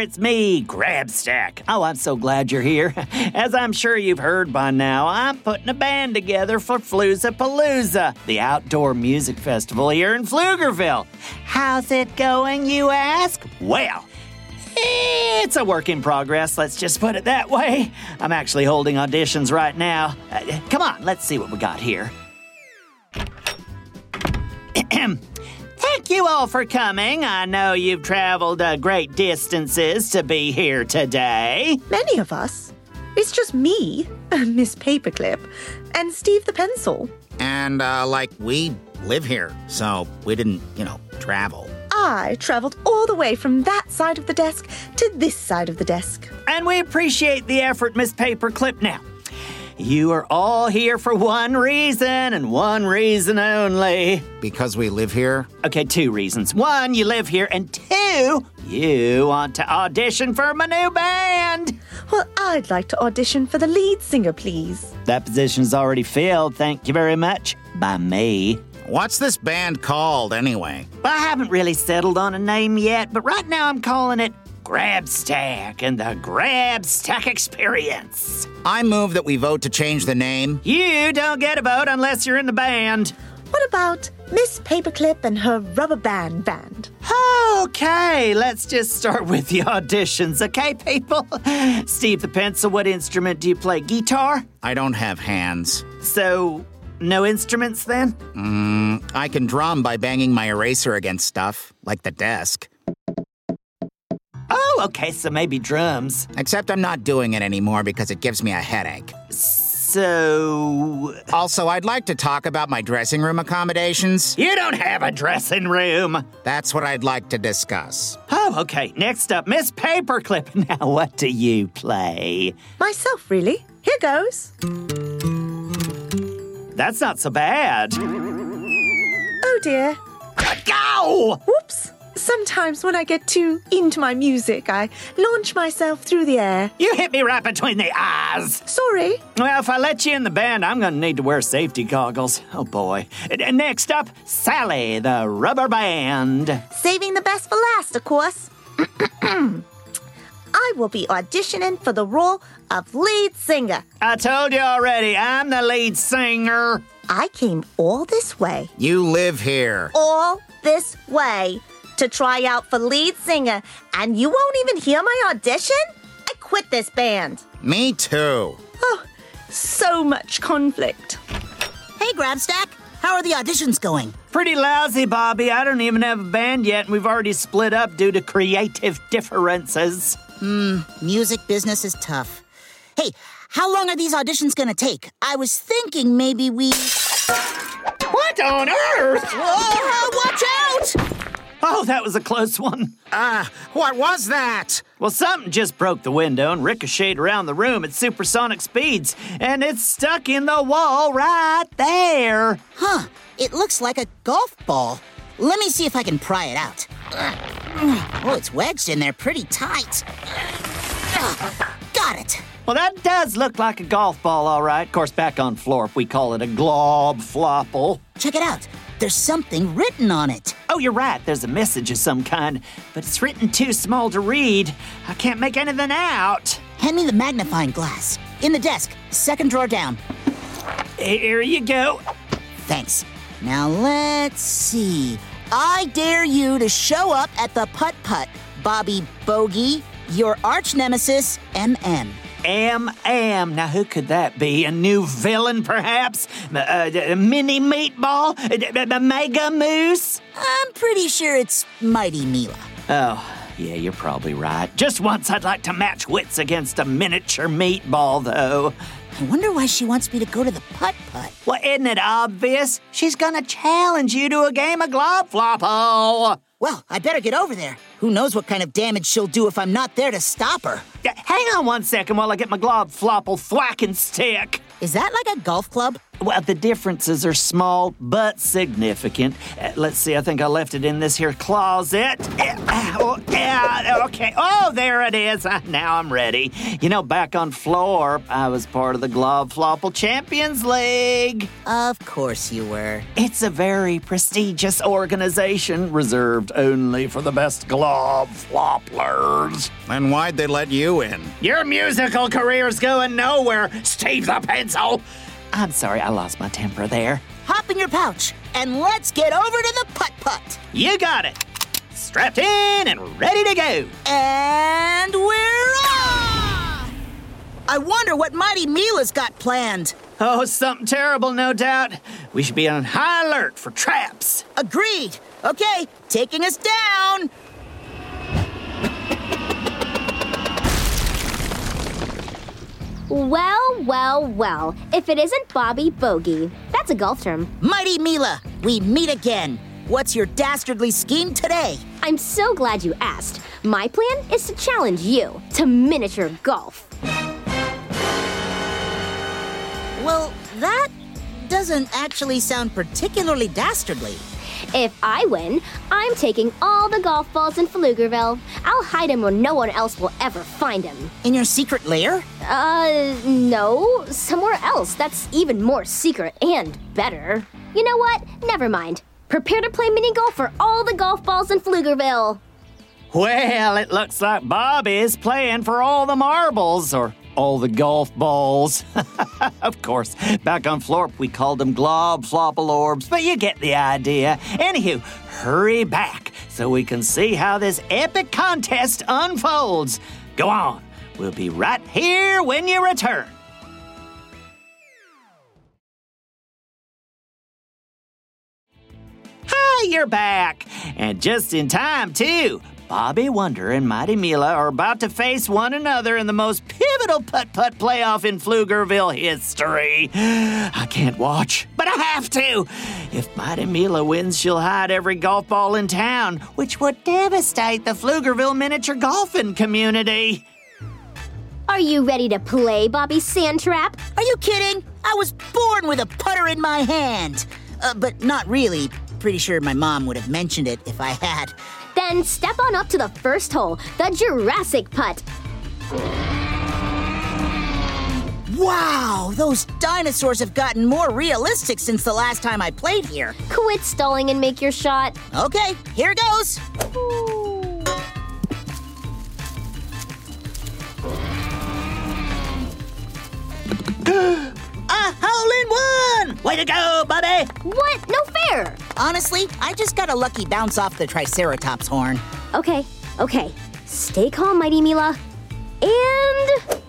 it's me, Grabstack. Oh, I'm so glad you're here. As I'm sure you've heard by now, I'm putting a band together for Flooza Palooza, the outdoor music festival here in Pflugerville. How's it going, you ask? Well, it's a work in progress, let's just put it that way. I'm actually holding auditions right now. Uh, come on, let's see what we got here. Thank you all for coming. I know you've traveled uh, great distances to be here today. Many of us. It's just me, Miss Paperclip, and Steve the Pencil. And, uh, like, we live here, so we didn't, you know, travel. I traveled all the way from that side of the desk to this side of the desk. And we appreciate the effort, Miss Paperclip. Now, you are all here for one reason and one reason only. Because we live here? Okay, two reasons. One, you live here, and two, you want to audition for my new band. Well, I'd like to audition for the lead singer, please. That position's already filled, thank you very much, by me. What's this band called, anyway? I haven't really settled on a name yet, but right now I'm calling it Grabstack and the Grabstack Experience. I move that we vote to change the name. You don't get a vote unless you're in the band. What about Miss Paperclip and her rubber band band? Okay, let's just start with the auditions, okay, people? Steve the Pencil, what instrument do you play? Guitar? I don't have hands. So, no instruments then? Mm, I can drum by banging my eraser against stuff, like the desk. Oh, okay, so maybe drums. Except I'm not doing it anymore because it gives me a headache. So. Also, I'd like to talk about my dressing room accommodations. You don't have a dressing room. That's what I'd like to discuss. Oh, okay. Next up, Miss Paperclip. Now, what do you play? Myself, really. Here goes. That's not so bad. Oh dear. Go! Whoops. Sometimes when I get too into my music, I launch myself through the air. You hit me right between the eyes. Sorry. Well, if I let you in the band, I'm going to need to wear safety goggles. Oh boy. Next up, Sally, the rubber band. Saving the best for last, of course. I will be auditioning for the role of lead singer. I told you already, I'm the lead singer. I came all this way, You live here. all this way, to try out for lead singer, and you won't even hear my audition? I quit this band. Me too. Oh, so much conflict. Hey, Grabstack. How are the auditions going? Pretty lousy, Bobby. I don't even have a band yet, and we've already split up due to creative differences. Hmm, music business is tough. Hey, how long are these auditions gonna take? I was thinking maybe we. What on earth? Whoa, watch out! Oh, that was a close one. Ah, what was that? Well, something just broke the window and ricocheted around the room at supersonic speeds, and it's stuck in the wall right there. Huh, it looks like a golf ball. Let me see if I can pry it out. Oh, it's wedged in there pretty tight. Got it. Well, that does look like a golf ball, all right. Of course, back on Florp, we call it a glob flopple. Check it out. There's something written on it. Oh, you're right. There's a message of some kind, but it's written too small to read. I can't make anything out. Hand me the magnifying glass. In the desk, second drawer down. Here you go. Thanks. Now let's see. I dare you to show up at the putt putt, Bobby Bogey, your arch nemesis, MM. Am Am. Now, who could that be? A new villain, perhaps? Uh, a mini meatball? A, a- a mega moose? I'm pretty sure it's Mighty Mila. Oh, yeah, you're probably right. Just once I'd like to match wits against a miniature meatball, though. I wonder why she wants me to go to the putt putt. Well, isn't it obvious? She's gonna challenge you to a game of glob flopple. Well, I better get over there. Who knows what kind of damage she'll do if I'm not there to stop her? Hang on one second while I get my glob flopple thwack and stick. Is that like a golf club? Well, the differences are small but significant. Uh, let's see, I think I left it in this here closet. Uh, oh, yeah, okay. Oh, there it is. Uh, now I'm ready. You know, back on Florp, I was part of the Glob Flopple Champions League. Of course you were. It's a very prestigious organization reserved only for the best glob flopplers. And why'd they let you in? Your musical career's going nowhere, Steve the Pencil. I'm sorry, I lost my temper there. Hop in your pouch and let's get over to the putt putt. You got it. Strapped in and ready to go. And we're off! I wonder what Mighty Mila's got planned. Oh, something terrible, no doubt. We should be on high alert for traps. Agreed. Okay, taking us down. Well, well, well. If it isn't Bobby Bogey, that's a golf term. Mighty Mila, we meet again. What's your dastardly scheme today? I'm so glad you asked. My plan is to challenge you to miniature golf. Well, that doesn't actually sound particularly dastardly. If I win, I'm taking all the golf balls in Pflugerville. I'll hide them where no one else will ever find them. In your secret lair? Uh, no, somewhere else that's even more secret and better. You know what? Never mind. Prepare to play mini golf for all the golf balls in Pflugerville. Well, it looks like Bobby's playing for all the marbles, or all the golf balls. of course, back on Florp, we called them glob flopple orbs, but you get the idea. Anywho, hurry back so we can see how this epic contest unfolds. Go on, we'll be right here when you return. Hi, you're back. And just in time, too. Bobby Wonder and Mighty Mila are about to face one another in the most pivotal putt putt playoff in Pflugerville history. I can't watch, but I have to. If Mighty Mila wins, she'll hide every golf ball in town, which would devastate the Pflugerville miniature golfing community. Are you ready to play, Bobby Sandtrap? Are you kidding? I was born with a putter in my hand. Uh, but not really. Pretty sure my mom would have mentioned it if I had. Then step on up to the first hole, the Jurassic putt. Wow, those dinosaurs have gotten more realistic since the last time I played here. Quit stalling and make your shot. Okay, here goes. A hole in one! Way to go, buddy! What? No! Honestly, I just got a lucky bounce off the Triceratops horn. Okay, okay. Stay calm, Mighty Mila. And.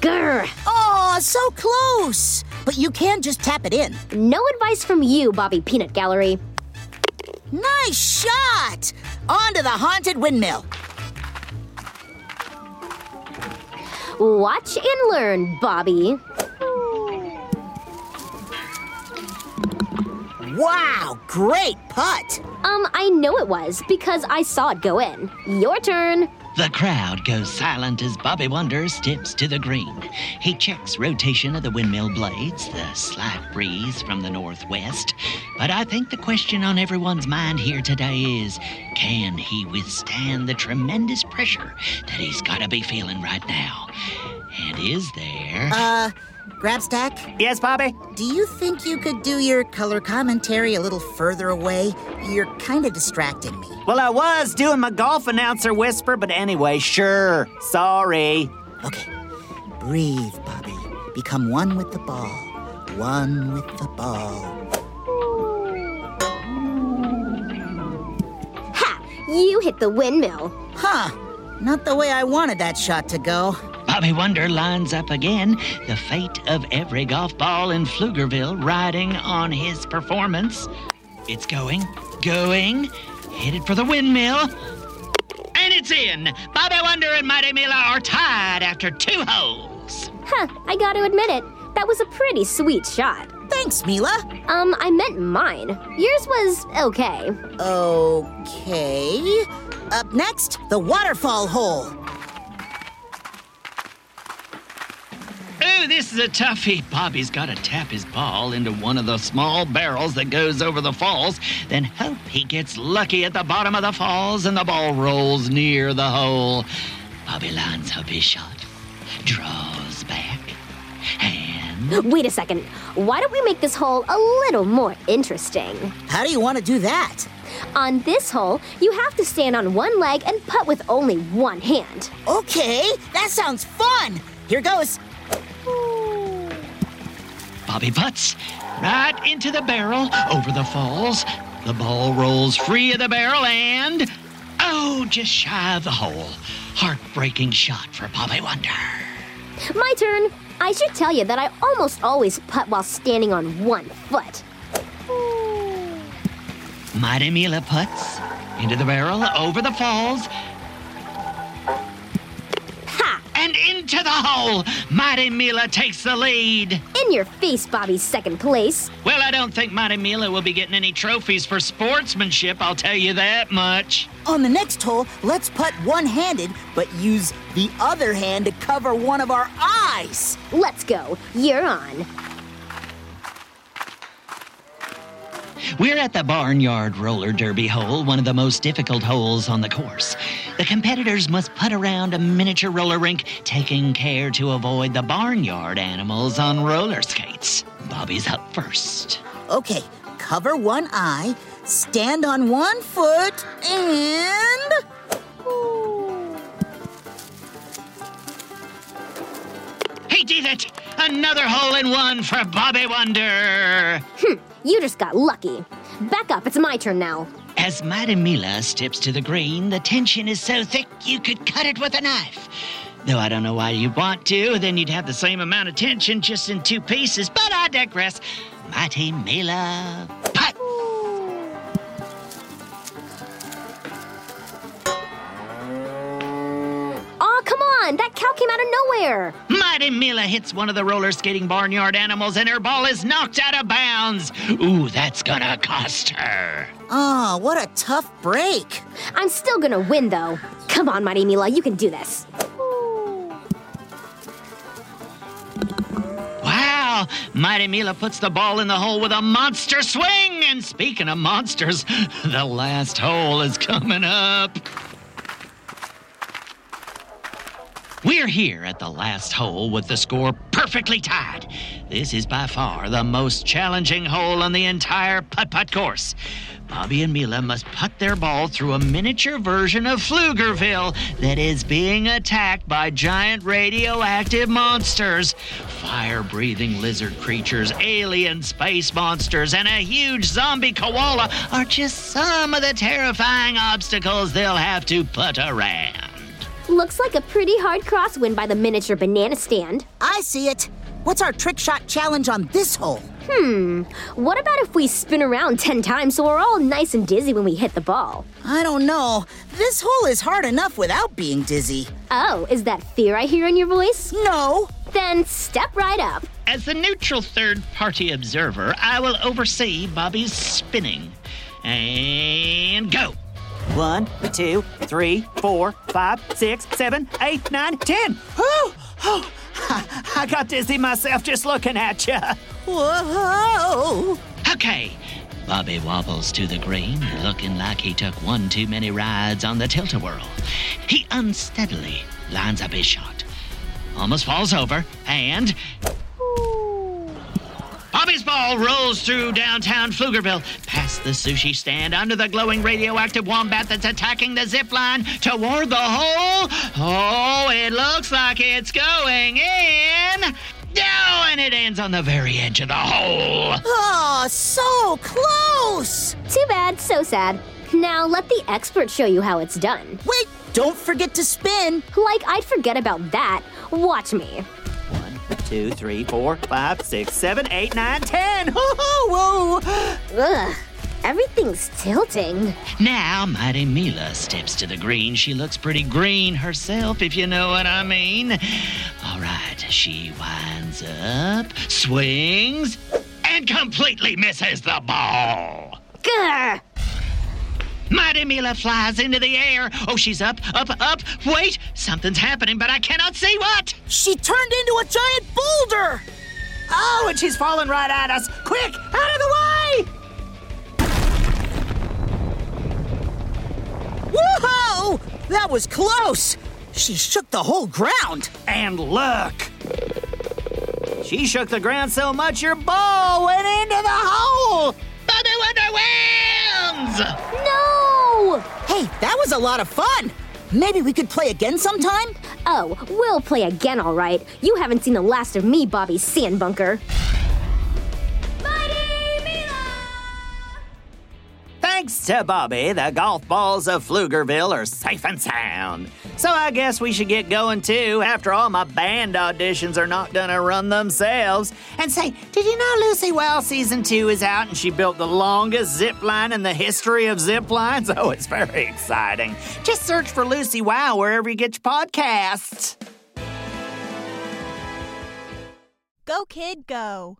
Grr! Oh, so close! But you can just tap it in. No advice from you, Bobby Peanut Gallery. Nice shot! On to the haunted windmill. Watch and learn, Bobby. Wow, great putt! Um, I know it was because I saw it go in. Your turn. The crowd goes silent as Bobby Wonder steps to the green. He checks rotation of the windmill blades, the slight breeze from the northwest. But I think the question on everyone's mind here today is can he withstand the tremendous pressure that he's got to be feeling right now? And is there. Uh, Grabstack, Yes, Bobby? do you think you could do your color commentary a little further away? You're kind of distracting me. Well, I was doing my golf announcer whisper, but anyway, sure. Sorry. Okay, breathe, Bobby. Become one with the ball. One with the ball. Ha! You hit the windmill. Huh, not the way I wanted that shot to go. Bobby Wonder lines up again, the fate of every golf ball in Pflugerville riding on his performance. It's going, going, headed for the windmill. And it's in! Bobby Wonder and Mighty Mila are tied after two holes. Huh, I gotta admit it. That was a pretty sweet shot. Thanks, Mila. Um, I meant mine. Yours was okay. Okay. Up next, the waterfall hole. Ooh, this is a toughie. Bobby's got to tap his ball into one of the small barrels that goes over the falls, then hope he gets lucky at the bottom of the falls and the ball rolls near the hole. Bobby lines up his shot, draws back, and Wait a second. Why don't we make this hole a little more interesting? How do you want to do that? On this hole, you have to stand on one leg and putt with only one hand. Okay, that sounds fun. Here goes. Bobby putts right into the barrel over the falls. The ball rolls free of the barrel and. Oh, just shy of the hole. Heartbreaking shot for Bobby Wonder. My turn. I should tell you that I almost always putt while standing on one foot. Mighty Mila puts into the barrel over the falls into the hole. Mighty Mila takes the lead. In your face, Bobby's second place. Well, I don't think Mighty Mila will be getting any trophies for sportsmanship, I'll tell you that much. On the next hole, let's putt one handed, but use the other hand to cover one of our eyes. Let's go. You're on. We're at the Barnyard Roller Derby hole, one of the most difficult holes on the course. The competitors must putt around a miniature roller rink, taking care to avoid the barnyard animals on roller skates. Bobby's up first. Okay, cover one eye, stand on one foot, and. He did it! Another hole in one for Bobby Wonder! Hmm. You just got lucky. Back up. It's my turn now. As Mighty Mila steps to the green, the tension is so thick you could cut it with a knife. Though I don't know why you'd want to, then you'd have the same amount of tension just in two pieces, but I digress. Mighty Mila, putt! Aw, come on. That cow came out of nowhere. Mighty Mila hits one of the roller skating barnyard animals and her ball is knocked out of bounds. Ooh, that's gonna cost her. Oh, what a tough break. I'm still gonna win, though. Come on, Mighty Mila. You can do this. Wow! Mighty Mila puts the ball in the hole with a monster swing! And speaking of monsters, the last hole is coming up. We're here at the last hole with the score perfectly tied. This is by far the most challenging hole on the entire putt putt course. Bobby and Mila must putt their ball through a miniature version of Pflugerville that is being attacked by giant radioactive monsters. Fire breathing lizard creatures, alien space monsters, and a huge zombie koala are just some of the terrifying obstacles they'll have to putt around. Looks like a pretty hard crosswind by the miniature banana stand. I see it. What's our trick shot challenge on this hole? Hmm, what about if we spin around 10 times so we're all nice and dizzy when we hit the ball? I don't know. This hole is hard enough without being dizzy. Oh, is that fear I hear in your voice? No. Then step right up. As the neutral third party observer, I will oversee Bobby's spinning. And go! One, two, three, four, five, six, seven, eight, nine, ten. Whew! Oh, I got dizzy myself just looking at you. Whoa. Okay. Bobby wobbles to the green, looking like he took one too many rides on the tilt-a-whirl. He unsteadily lines up his shot. Almost falls over, and Bobby's ball rolls through downtown Pflugerville, past the sushi stand, under the glowing radioactive wombat that's attacking the zip line toward the hole. Oh, it looks like it's going in. Oh, and it ends on the very edge of the hole. Oh, so close. Too bad, so sad. Now let the expert show you how it's done. Wait, don't forget to spin. Like I'd forget about that. Watch me. One, two, three, four, five, six, seven, eight, nine, ten. Whoa! Ugh, everything's tilting. Now, Mighty Mila steps to the green. She looks pretty green herself, if you know what I mean. All right, she winds up, swings, and completely misses the ball. Grr! Mighty Mila flies into the air. Oh, she's up, up, up. Wait, something's happening, but I cannot see what. She turned into a giant boulder! Oh, and she's falling right at us. Quick, out of the way! Whoa! That was close! She shook the whole ground. And look! She shook the ground so much your ball went into the hole! Bobby Wonder wins! No! Hey, that was a lot of fun! Maybe we could play again sometime? Oh, we'll play again, all right. You haven't seen the last of me, Bobby Sandbunker. Thanks to Bobby, the golf balls of Pflugerville are safe and sound. So I guess we should get going too. After all, my band auditions are not gonna run themselves. And say, did you know Lucy Wow season two is out and she built the longest zip line in the history of zip lines? Oh, it's very exciting. Just search for Lucy Wow wherever you get your podcasts. Go, kid, go.